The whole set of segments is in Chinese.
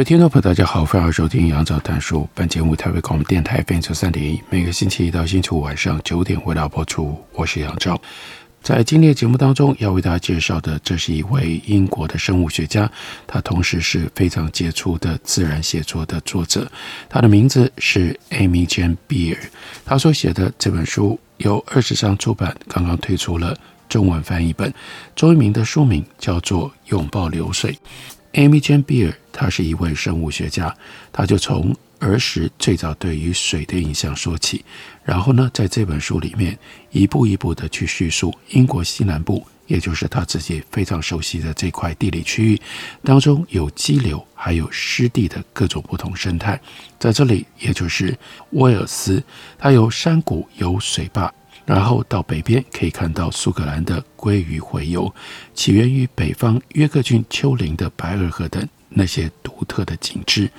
位听众朋友，大家好，欢迎收听杨照谈书。本节目台北广播电台 FM 三点一，每个星期一到星期五晚上九点为大家播出。我是杨照。在今天的节目当中，要为大家介绍的，这是一位英国的生物学家，他同时是非常杰出的自然写作的作者。他的名字是 Amy Jane Beer。他所写的这本书由二十章出版，刚刚推出了中文翻译本，中文名的书名叫做《拥抱流水》。Amy Jane Beer，她是一位生物学家，她就从儿时最早对于水的印象说起，然后呢，在这本书里面一步一步的去叙述英国西南部，也就是他自己非常熟悉的这块地理区域当中有激流，还有湿地的各种不同生态。在这里，也就是威尔斯，它有山谷，有水坝。然后到北边可以看到苏格兰的鲑鱼洄游，起源于北方约克郡丘陵的白尔河等那些独特的景致，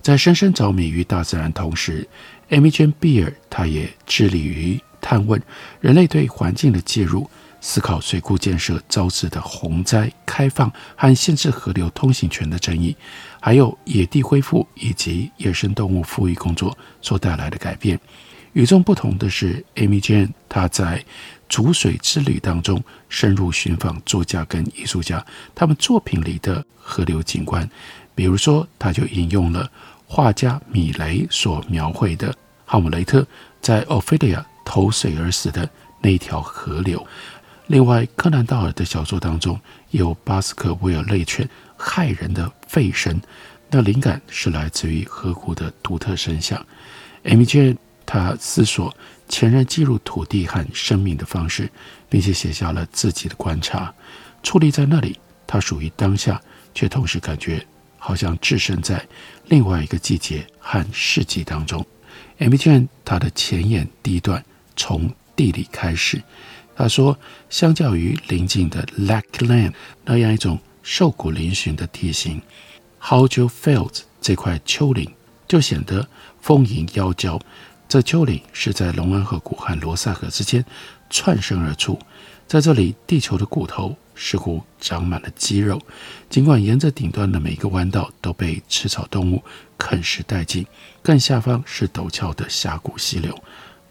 在深深着迷于大自然同时，Amy Jane Beer 她也致力于探问人类对环境的介入，思考水库建设招致的洪灾、开放和限制河流通行权的争议，还有野地恢复以及野生动物复育工作所带来的改变。与众不同的是，Amy Jane 她在逐水之旅当中深入寻访作家跟艺术家他们作品里的河流景观，比如说，他就引用了画家米雷所描绘的哈姆雷特在奥菲利亚投水而死的那条河流。另外，柯南道尔的小说当中有巴斯克维尔类犬骇人的吠声，那灵感是来自于河谷的独特声响。Amy Jane 他思索前人记录土地和生命的方式，并且写下了自己的观察。矗立在那里，他属于当下，却同时感觉好像置身在另外一个季节和世纪当中。M. B. J. N. 他的前言第一段从地理开始，他说：“相较于邻近的 Lakeland 那样一种瘦骨嶙峋的地形，Howdale Fields 这块丘陵就显得丰盈妖娇。”这丘陵是在龙安河谷和罗萨河之间窜生而出，在这里，地球的骨头似乎长满了肌肉。尽管沿着顶端的每一个弯道都被吃草动物啃食殆尽，更下方是陡峭的峡谷溪流，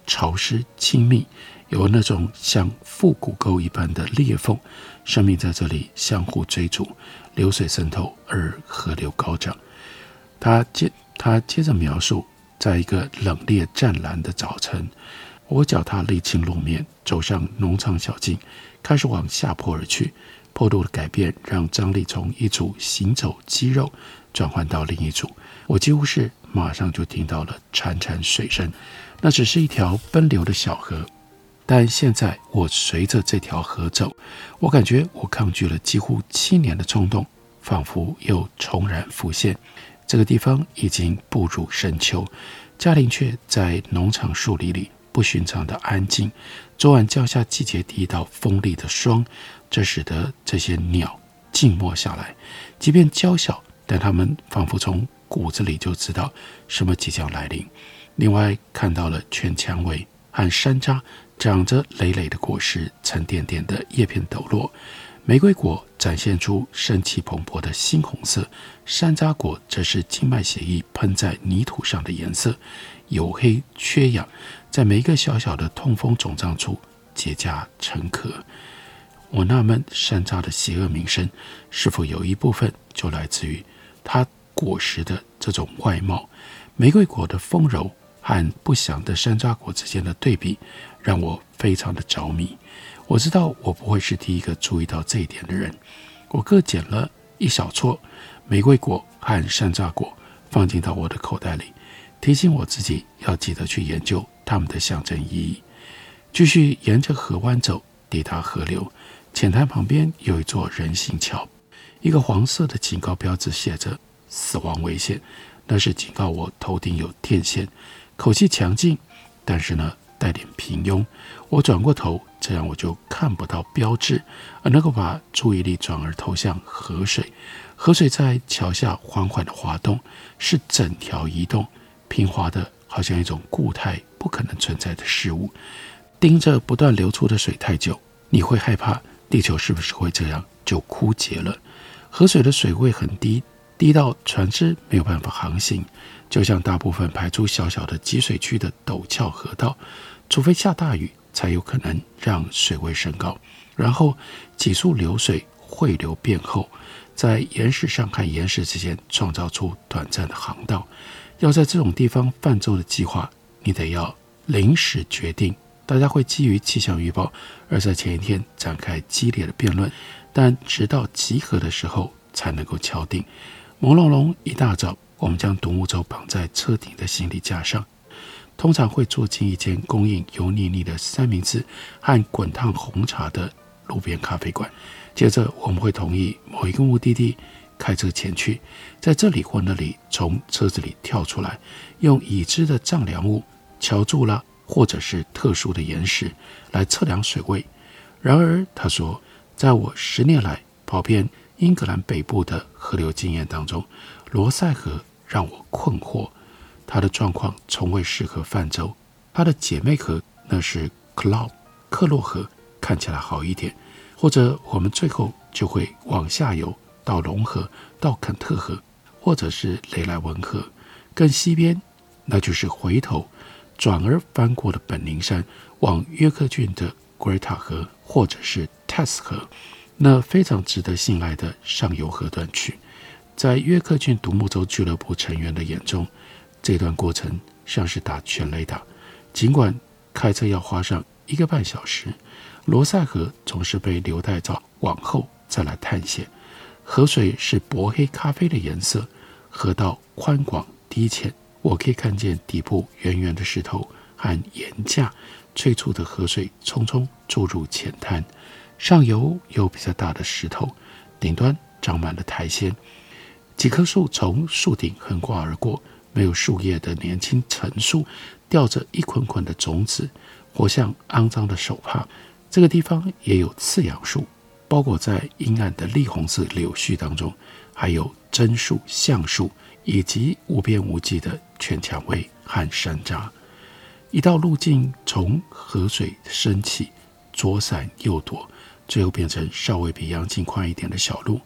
潮湿亲密，有那种像腹股沟一般的裂缝，生命在这里相互追逐，流水渗透而河流高涨。他接他接着描述。在一个冷冽湛蓝的早晨，我脚踏沥青路面，走上农场小径，开始往下坡而去。坡度的改变让张力从一组行走肌肉转换到另一组。我几乎是马上就听到了潺潺水声。那只是一条奔流的小河，但现在我随着这条河走，我感觉我抗拒了几乎七年的冲动，仿佛又重燃浮现。这个地方已经步入深秋，嘉陵却在农场树林里不寻常的安静。昨晚降下季节第一道锋利的霜，这使得这些鸟静默下来。即便娇小，但它们仿佛从骨子里就知道什么即将来临。另外，看到了犬蔷薇和山楂长着累累的果实，沉甸甸的叶片抖落。玫瑰果展现出生气蓬勃的猩红色，山楂果则是静脉血液喷在泥土上的颜色，黝黑缺氧，在每一个小小的痛风肿胀处结痂成壳。我纳闷，山楂的邪恶名声是否有一部分就来自于它果实的这种外貌？玫瑰果的丰柔和不祥的山楂果之间的对比，让我非常的着迷。我知道我不会是第一个注意到这一点的人。我各捡了一小撮玫瑰果和山楂果，放进到我的口袋里，提醒我自己要记得去研究它们的象征意义。继续沿着河湾走，抵达河流，浅滩旁边有一座人行桥，一个黄色的警告标志写着“死亡危险”，那是警告我头顶有电线。口气强劲，但是呢带点平庸。我转过头，这样我就看不到标志，而能够把注意力转而投向河水。河水在桥下缓缓地滑动，是整条移动，平滑的，好像一种固态、不可能存在的事物。盯着不断流出的水太久，你会害怕地球是不是会这样就枯竭了？河水的水位很低，低到船只没有办法航行，就像大部分排出小小的集水区的陡峭河道，除非下大雨，才有可能让水位升高，然后急速流水汇流变厚。在岩石上和岩石之间创造出短暂的航道。要在这种地方泛舟的计划，你得要临时决定。大家会基于气象预报而在前一天展开激烈的辩论，但直到集合的时候才能够敲定。朦胧胧一大早，我们将独木舟绑在车顶的行李架上，通常会坐进一间供应油腻腻的三明治和滚烫红茶的路边咖啡馆。接着，我们会同意某一个目的地开车前去，在这里或那里从车子里跳出来，用已知的丈量物桥柱啦，或者是特殊的岩石来测量水位。然而，他说，在我十年来跑遍英格兰北部的河流经验当中，罗塞河让我困惑。它的状况从未适合泛舟，它的姐妹河那是克洛克洛河，看起来好一点。或者我们最后就会往下游到龙河、到肯特河，或者是雷莱文河。更西边，那就是回头转而翻过了本宁山，往约克郡的格瑞塔河，或者是泰斯河，那非常值得信赖的上游河段去。在约克郡独木舟俱乐部成员的眼中，这段过程像是打全垒打，尽管开车要花上一个半小时。罗塞河总是被留待到往后再来探险。河水是薄黑咖啡的颜色，河道宽广低浅，我可以看见底部圆圆的石头和岩架，催促的河水匆匆注入浅滩。上游有比较大的石头，顶端长满了苔藓。几棵树从树顶横挂而过，没有树叶的年轻橙树，吊着一捆捆的种子，活像肮脏的手帕。这个地方也有刺杨树，包裹在阴暗的栗红色柳絮当中，还有针树、橡树，以及无边无际的全蔷薇和山楂。一道路径从河水升起，左闪右躲，最后变成稍微比杨径宽一点的小路。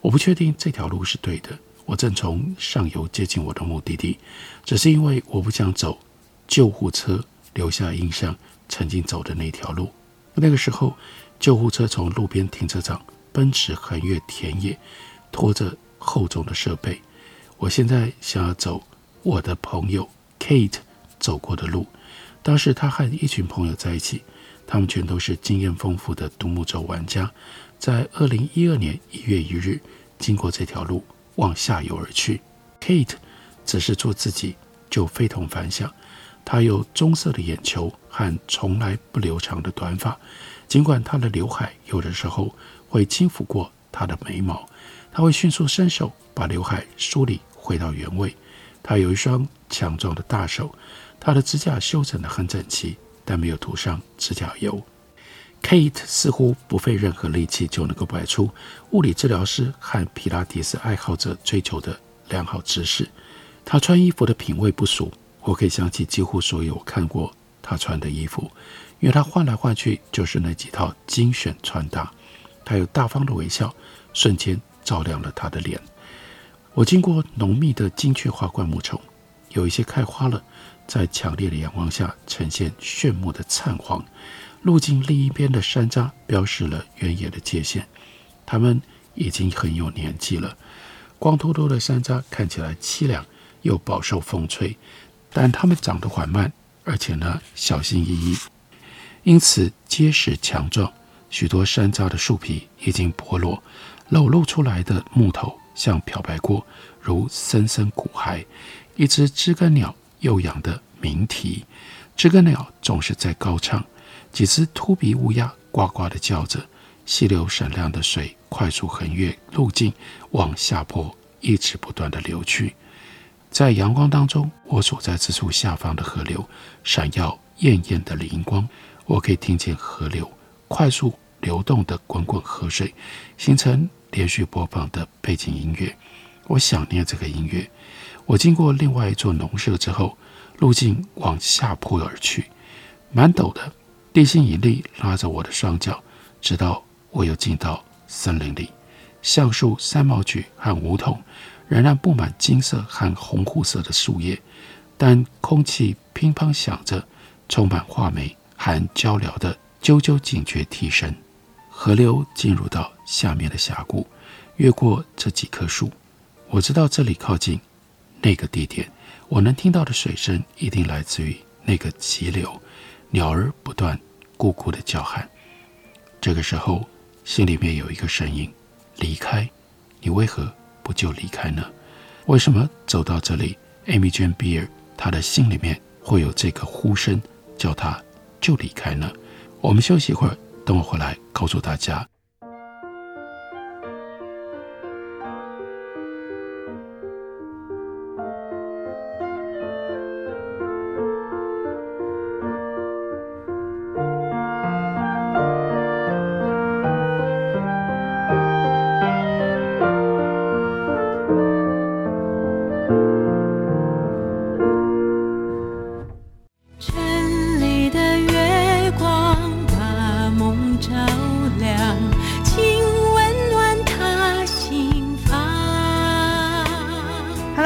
我不确定这条路是对的。我正从上游接近我的目的地，只是因为我不想走救护车留下印象曾经走的那条路。那个时候，救护车从路边停车场奔驰横越田野，拖着厚重的设备。我现在想要走我的朋友 Kate 走过的路。当时他和一群朋友在一起，他们全都是经验丰富的独木舟玩家。在二零一二年一月一日，经过这条路往下游而去。Kate 只是做自己就非同凡响。她有棕色的眼球和从来不留长的短发，尽管她的刘海有的时候会轻抚过她的眉毛，她会迅速伸手把刘海梳理回到原位。她有一双强壮的大手，她的指甲修整得很整齐，但没有涂上指甲油。Kate 似乎不费任何力气就能够摆出物理治疗师和皮拉迪斯爱好者追求的良好姿势。她穿衣服的品味不俗。我可以想起几乎所有看过她穿的衣服，因为她换来换去就是那几套精选穿搭。她有大方的微笑，瞬间照亮了他的脸。我经过浓密的金雀花灌木丛，有一些开花了，在强烈的阳光下呈现炫目的灿黄。路径另一边的山楂标示了原野的界限，它们已经很有年纪了。光秃秃的山楂看起来凄凉，又饱受风吹。但它们长得缓慢，而且呢小心翼翼，因此结实强壮。许多山楂的树皮已经剥落，裸露出来的木头像漂白过，如森森骨骸。一只知更鸟悠扬的鸣啼，知更鸟总是在高唱。几只秃鼻乌鸦呱呱地叫着，溪流闪亮的水快速横越路径，往下坡一直不断地流去。在阳光当中，我所在之处下方的河流闪耀艳艳的灵光，我可以听见河流快速流动的滚滚河水，形成连续播放的背景音乐。我想念这个音乐。我经过另外一座农舍之后，路径往下坡而去，蛮陡的地心引力拉着我的双脚，直到我又进到森林里。橡树、山毛榉和梧桐仍然布满金色和红褐色的树叶，但空气乒乓响着，充满画眉和鷦鷯的啾啾警觉啼声。河流进入到下面的峡谷，越过这几棵树，我知道这里靠近。那个地点，我能听到的水声一定来自于那个急流，鸟儿不断咕咕的叫喊。这个时候，心里面有一个声音：离开，你为何不就离开呢？为什么走到这里，Amy Jane Beer 她的心里面会有这个呼声，叫她就离开呢？我们休息一会儿，等我回来告诉大家。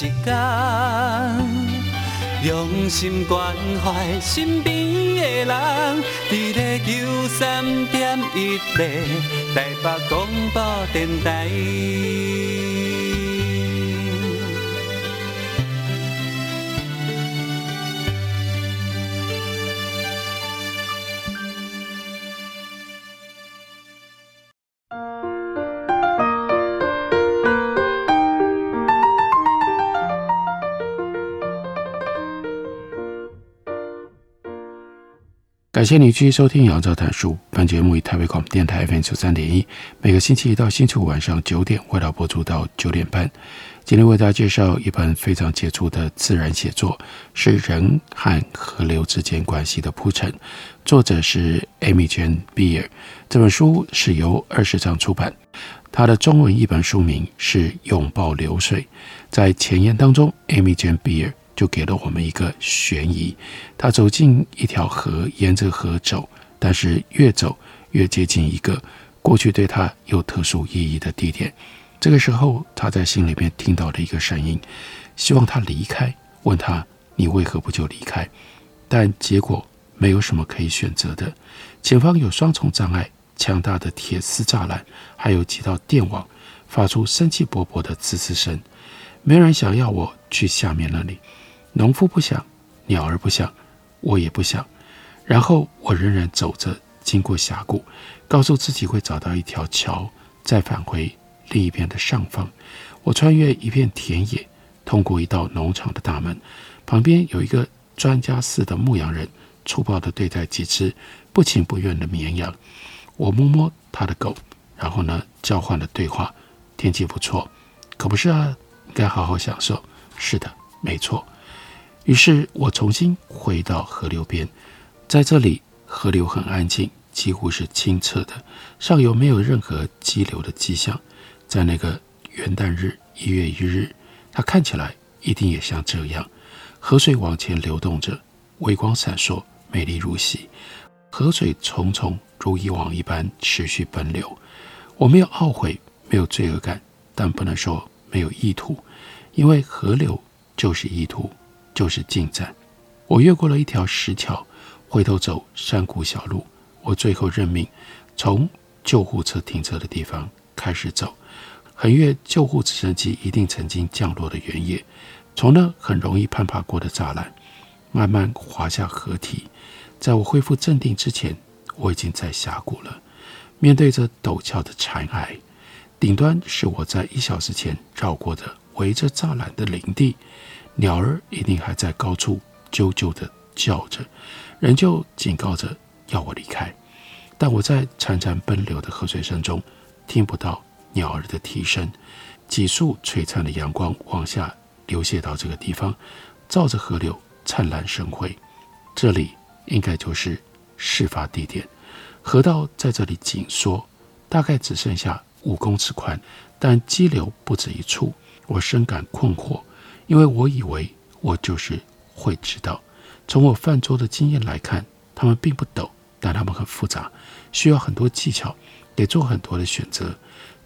一天，用心关怀身边的人，伫咧九三点一零台北广播电台。感谢你继续收听杨照谈书。本节目以台北广播电台 FM 九三点一，每个星期一到星期五晚上九点，为大播出到九点半。今天为大家介绍一本非常杰出的自然写作，是人和河流之间关系的铺陈。作者是 Amy Jane Beer。这本书是由二十章出版，它的中文译本书名是《拥抱流水》。在前言当中，Amy Jane Beer。就给了我们一个悬疑。他走进一条河，沿着河走，但是越走越接近一个过去对他有特殊意义的地点。这个时候，他在心里面听到了一个声音，希望他离开，问他：“你为何不就离开？”但结果没有什么可以选择的。前方有双重障碍，强大的铁丝栅栏，还有几道电网，发出生气勃勃的吱吱声。没人想要我去下面那里。农夫不想，鸟儿不想，我也不想。然后我仍然走着，经过峡谷，告诉自己会找到一条桥，再返回另一边的上方。我穿越一片田野，通过一道农场的大门，旁边有一个专家似的牧羊人，粗暴地对待几只不情不愿的绵羊。我摸摸他的狗，然后呢，交换了对话。天气不错，可不是啊，该好好享受。是的，没错。于是我重新回到河流边，在这里，河流很安静，几乎是清澈的，上游没有任何激流的迹象。在那个元旦日，一月一日，它看起来一定也像这样。河水往前流动着，微光闪烁，美丽如洗。河水重重如以往一般持续奔流。我没有懊悔，没有罪恶感，但不能说没有意图，因为河流就是意图，就是进站。我越过了一条石桥，回头走山谷小路。我最后认命，从救护车停车的地方开始走，横越救护直升机一定曾经降落的原野，从那很容易攀爬过的栅栏，慢慢滑下河堤。在我恢复镇定之前，我已经在峡谷了。面对着陡峭的残崖，顶端是我在一小时前绕过的围着栅栏的林地，鸟儿一定还在高处啾啾地叫着，仍旧警告着要我离开。但我在潺潺奔流的河水声中听不到鸟儿的啼声。几束璀璨的阳光往下流泻到这个地方，照着河流灿烂生辉。这里应该就是事发地点。河道在这里紧缩，大概只剩下五公尺宽，但激流不止一处。我深感困惑，因为我以为我就是会知道。从我泛舟的经验来看，它们并不陡，但它们很复杂，需要很多技巧，得做很多的选择。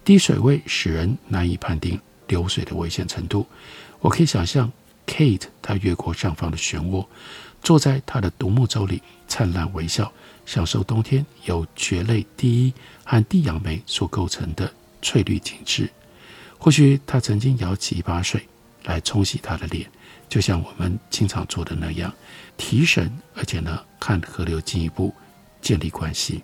低水位使人难以判定流水的危险程度。我可以想象，Kate 她越过上方的漩涡，坐在她的独木舟里，灿烂微笑。享受冬天由蕨类第一和地杨梅所构成的翠绿景致。或许他曾经舀起一把水来冲洗他的脸，就像我们经常做的那样，提神，而且呢，看河流进一步建立关系。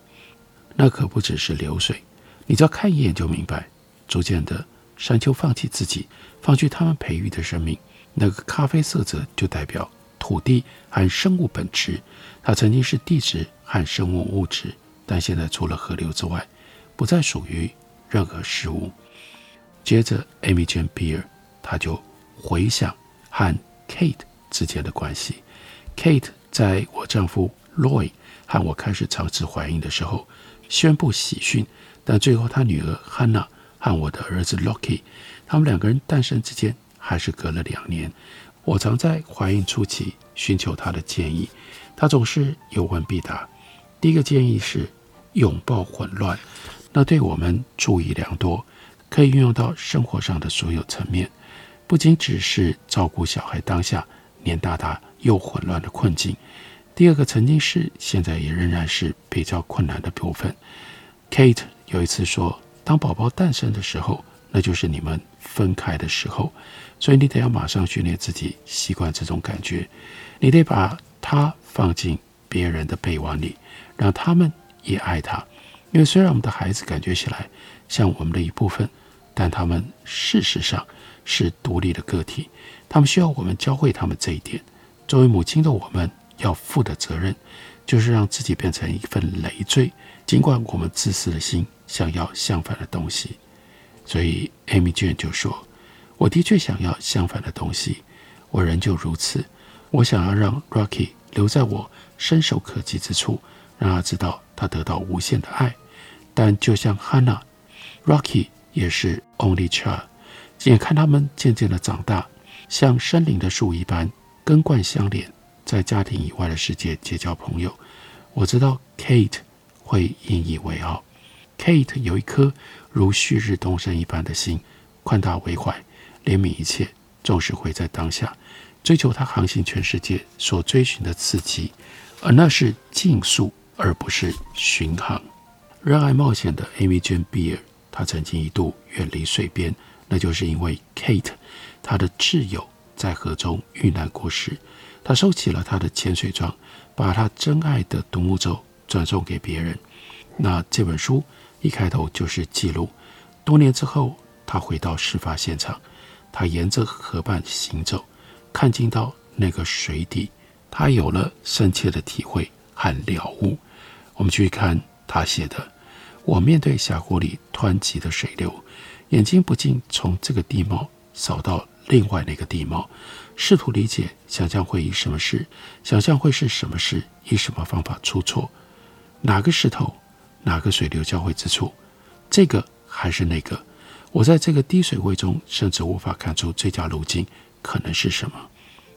那可不只是流水，你只要看一眼就明白。逐渐的，山丘放弃自己，放弃他们培育的生命。那个咖啡色泽就代表土地和生物本质。它曾经是地质。和生物物质，但现在除了河流之外，不再属于任何事物。接着，Amy Jane Beer，他就回想和 Kate 之间的关系。Kate 在我丈夫 Roy 和我开始尝试怀孕的时候，宣布喜讯，但最后他女儿 Hannah 和我的儿子 Lockie，他们两个人诞生之间还是隔了两年。我常在怀孕初期寻求他的建议，他总是有问必答。第一个建议是拥抱混乱，那对我们助益良多，可以运用到生活上的所有层面，不仅只是照顾小孩当下年大大又混乱的困境。第二个曾经是，现在也仍然是比较困难的部分。Kate 有一次说，当宝宝诞生的时候，那就是你们分开的时候，所以你得要马上训练自己习惯这种感觉，你得把他放进别人的臂弯里。让他们也爱他，因为虽然我们的孩子感觉起来像我们的一部分，但他们事实上是独立的个体。他们需要我们教会他们这一点。作为母亲的我们要负的责任，就是让自己变成一份累赘。尽管我们自私的心想要相反的东西，所以 Amy j n 就说：“我的确想要相反的东西，我仍旧如此。我想要让 Rocky 留在我伸手可及之处。”让他知道他得到无限的爱，但就像 Hannah、Rocky 也是 Only Child，眼看他们渐渐的长大，像森林的树一般根冠相连，在家庭以外的世界结交朋友。我知道 Kate 会引以为傲。Kate 有一颗如旭日东升一般的心，宽大为怀，怜悯一切，总是会在当下追求他航行全世界所追寻的刺激，而那是竞速。而不是巡航。热爱冒险的 Amy Jane Beer，她曾经一度远离水边，那就是因为 Kate，她的挚友在河中遇难过时，她收起了她的潜水装，把她珍爱的独木舟转送给别人。那这本书一开头就是记录，多年之后，他回到事发现场，他沿着河畔行走，看进到那个水底，他有了深切的体会和了悟。我们去看他写的：“我面对峡谷里湍急的水流，眼睛不禁从这个地貌扫到另外那个地貌，试图理解，想象会以什么事，想象会是什么事，以什么方法出错？哪个石头，哪个水流交汇之处？这个还是那个？我在这个低水位中，甚至无法看出最佳路径可能是什么。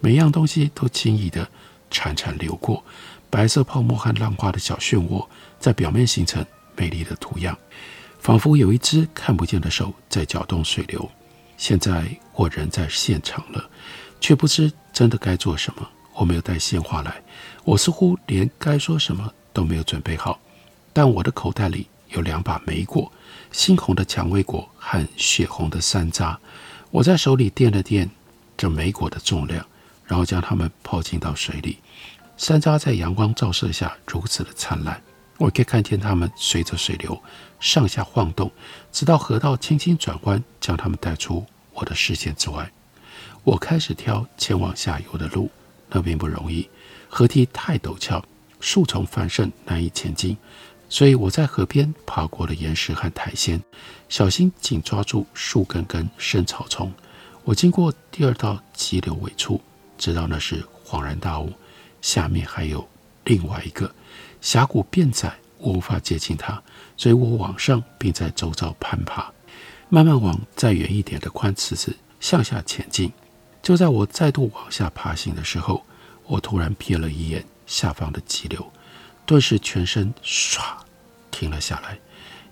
每样东西都轻易地潺潺流过。”白色泡沫和浪花的小漩涡在表面形成美丽的图样。仿佛有一只看不见的手在搅动水流。现在我人在现场了，却不知真的该做什么。我没有带鲜花来，我似乎连该说什么都没有准备好。但我的口袋里有两把莓果，猩红的蔷薇果和血红的山楂。我在手里掂了掂这莓果的重量，然后将它们抛进到水里。山楂在阳光照射下如此的灿烂，我可以看见它们随着水流上下晃动，直到河道轻轻转弯，将它们带出我的视线之外。我开始挑前往下游的路。那并不容易，河堤太陡峭，树丛繁盛，难以前进。所以我在河边爬过了岩石和苔藓，小心紧抓住树根跟生草丛。我经过第二道急流尾处，知道那是恍然大悟，下面还有另外一个峡谷变窄，我无法接近它，所以我往上，并在周遭攀爬，慢慢往再远一点的宽池子向下前进。就在我再度往下爬行的时候，我突然瞥了一眼下方的急流，顿时全身唰停了下来，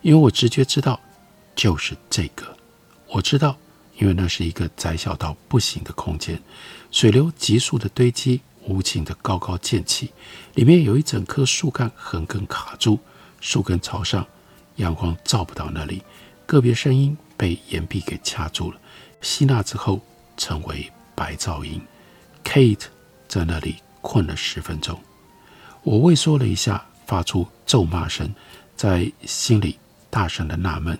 因为我直觉知道，就是这个。我知道，因为那是一个窄小到不行的空间，水流急速的堆积，无情的高高溅起，里面有一整棵树干横根卡住，树根朝上，阳光照不到那里，个别声音被岩壁给掐住了，吸纳之后成为。白噪音，Kate 在那里困了十分钟。我畏缩了一下，发出咒骂声，在心里大声的纳闷：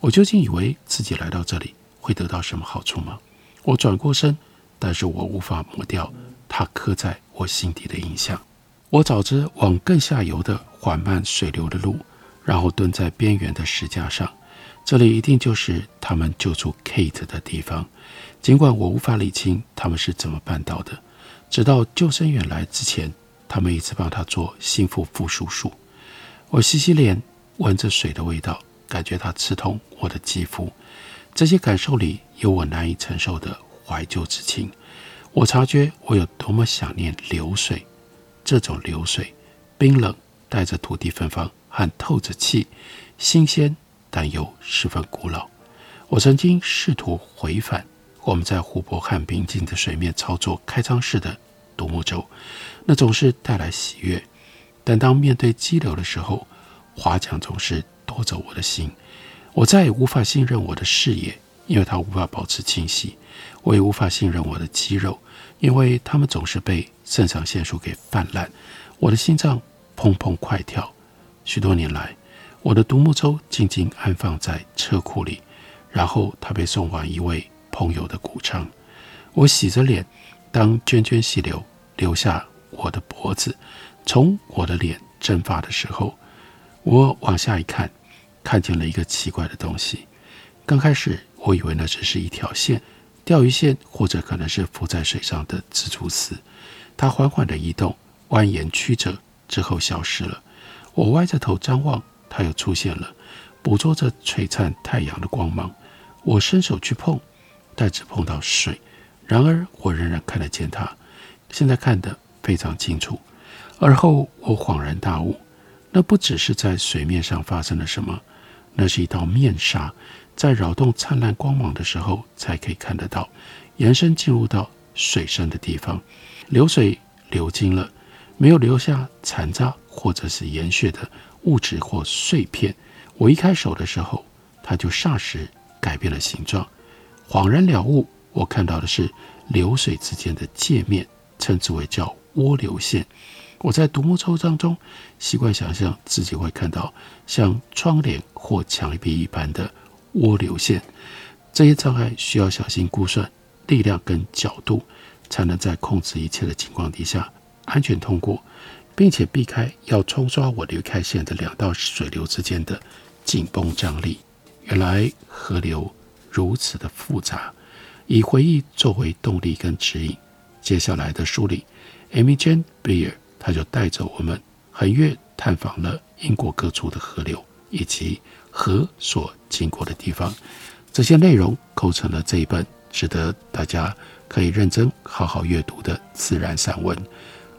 我究竟以为自己来到这里会得到什么好处吗？我转过身，但是我无法抹掉它刻在我心底的印象。我找着往更下游的缓慢水流的路，然后蹲在边缘的石架上。这里一定就是他们救出 Kate 的地方。尽管我无法理清他们是怎么办到的，直到救生员来之前，他们一直帮他做心腹复苏术。我洗洗脸，闻着水的味道，感觉它刺痛我的肌肤。这些感受里有我难以承受的怀旧之情。我察觉我有多么想念流水，这种流水，冰冷，带着土地芬芳和透着气，新鲜但又十分古老。我曾经试图回返。我们在湖泊和平静的水面操作开仓式的独木舟，那总是带来喜悦。但当面对激流的时候，划桨总是夺走我的心。我再也无法信任我的视野，因为它无法保持清晰；我也无法信任我的肌肉，因为它们总是被肾上腺素给泛滥。我的心脏砰砰快跳。许多年来，我的独木舟静静安放在车库里，然后它被送往一位。朋友的谷仓，我洗着脸，当涓涓细流流下我的脖子，从我的脸蒸发的时候，我往下一看，看见了一个奇怪的东西。刚开始我以为那只是一条线，钓鱼线，或者可能是浮在水上的蜘蛛丝。它缓缓地移动，蜿蜒曲折之后消失了。我歪着头张望，它又出现了，捕捉着璀璨太阳的光芒。我伸手去碰。但只碰到水，然而我仍然看得见它，现在看得非常清楚。而后我恍然大悟，那不只是在水面上发生了什么，那是一道面纱，在扰动灿烂光芒的时候才可以看得到，延伸进入到水深的地方。流水流经了，没有留下残渣或者是盐屑的物质或碎片。我一开手的时候，它就霎时改变了形状。恍然了悟，我看到的是流水之间的界面，称之为叫涡流线。我在独木舟当中习惯想象自己会看到像窗帘或墙壁一般的涡流线。这些障碍需要小心估算力量跟角度，才能在控制一切的情况底下安全通过，并且避开要冲刷我离开线的两道水流之间的紧绷张力。原来河流。如此的复杂，以回忆作为动力跟指引。接下来的书里，Amy Jane Beer 他就带着我们横越探访了英国各处的河流以及河所经过的地方。这些内容构成了这一本值得大家可以认真好好阅读的自然散文。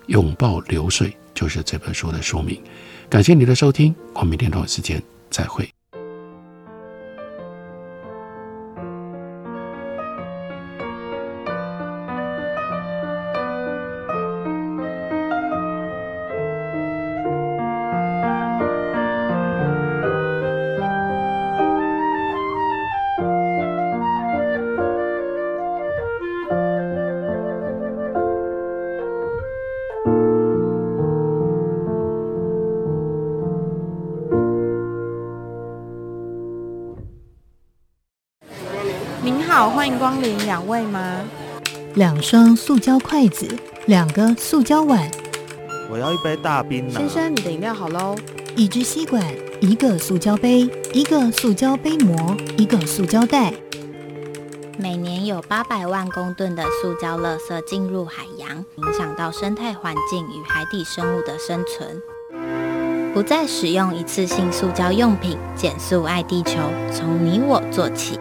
拥抱流水就是这本书的书名。感谢你的收听，我们明天同一时间再会。好，欢迎光临，两位吗？两双塑胶筷子，两个塑胶碗。我要一杯大冰拿。先生，你的饮料好喽。一支吸管，一个塑胶杯，一个塑胶杯膜，一个塑胶袋。每年有八百万公吨的塑胶垃圾进入海洋，影响到生态环境与海底生物的生存。不再使用一次性塑胶用品，减速爱地球，从你我做起。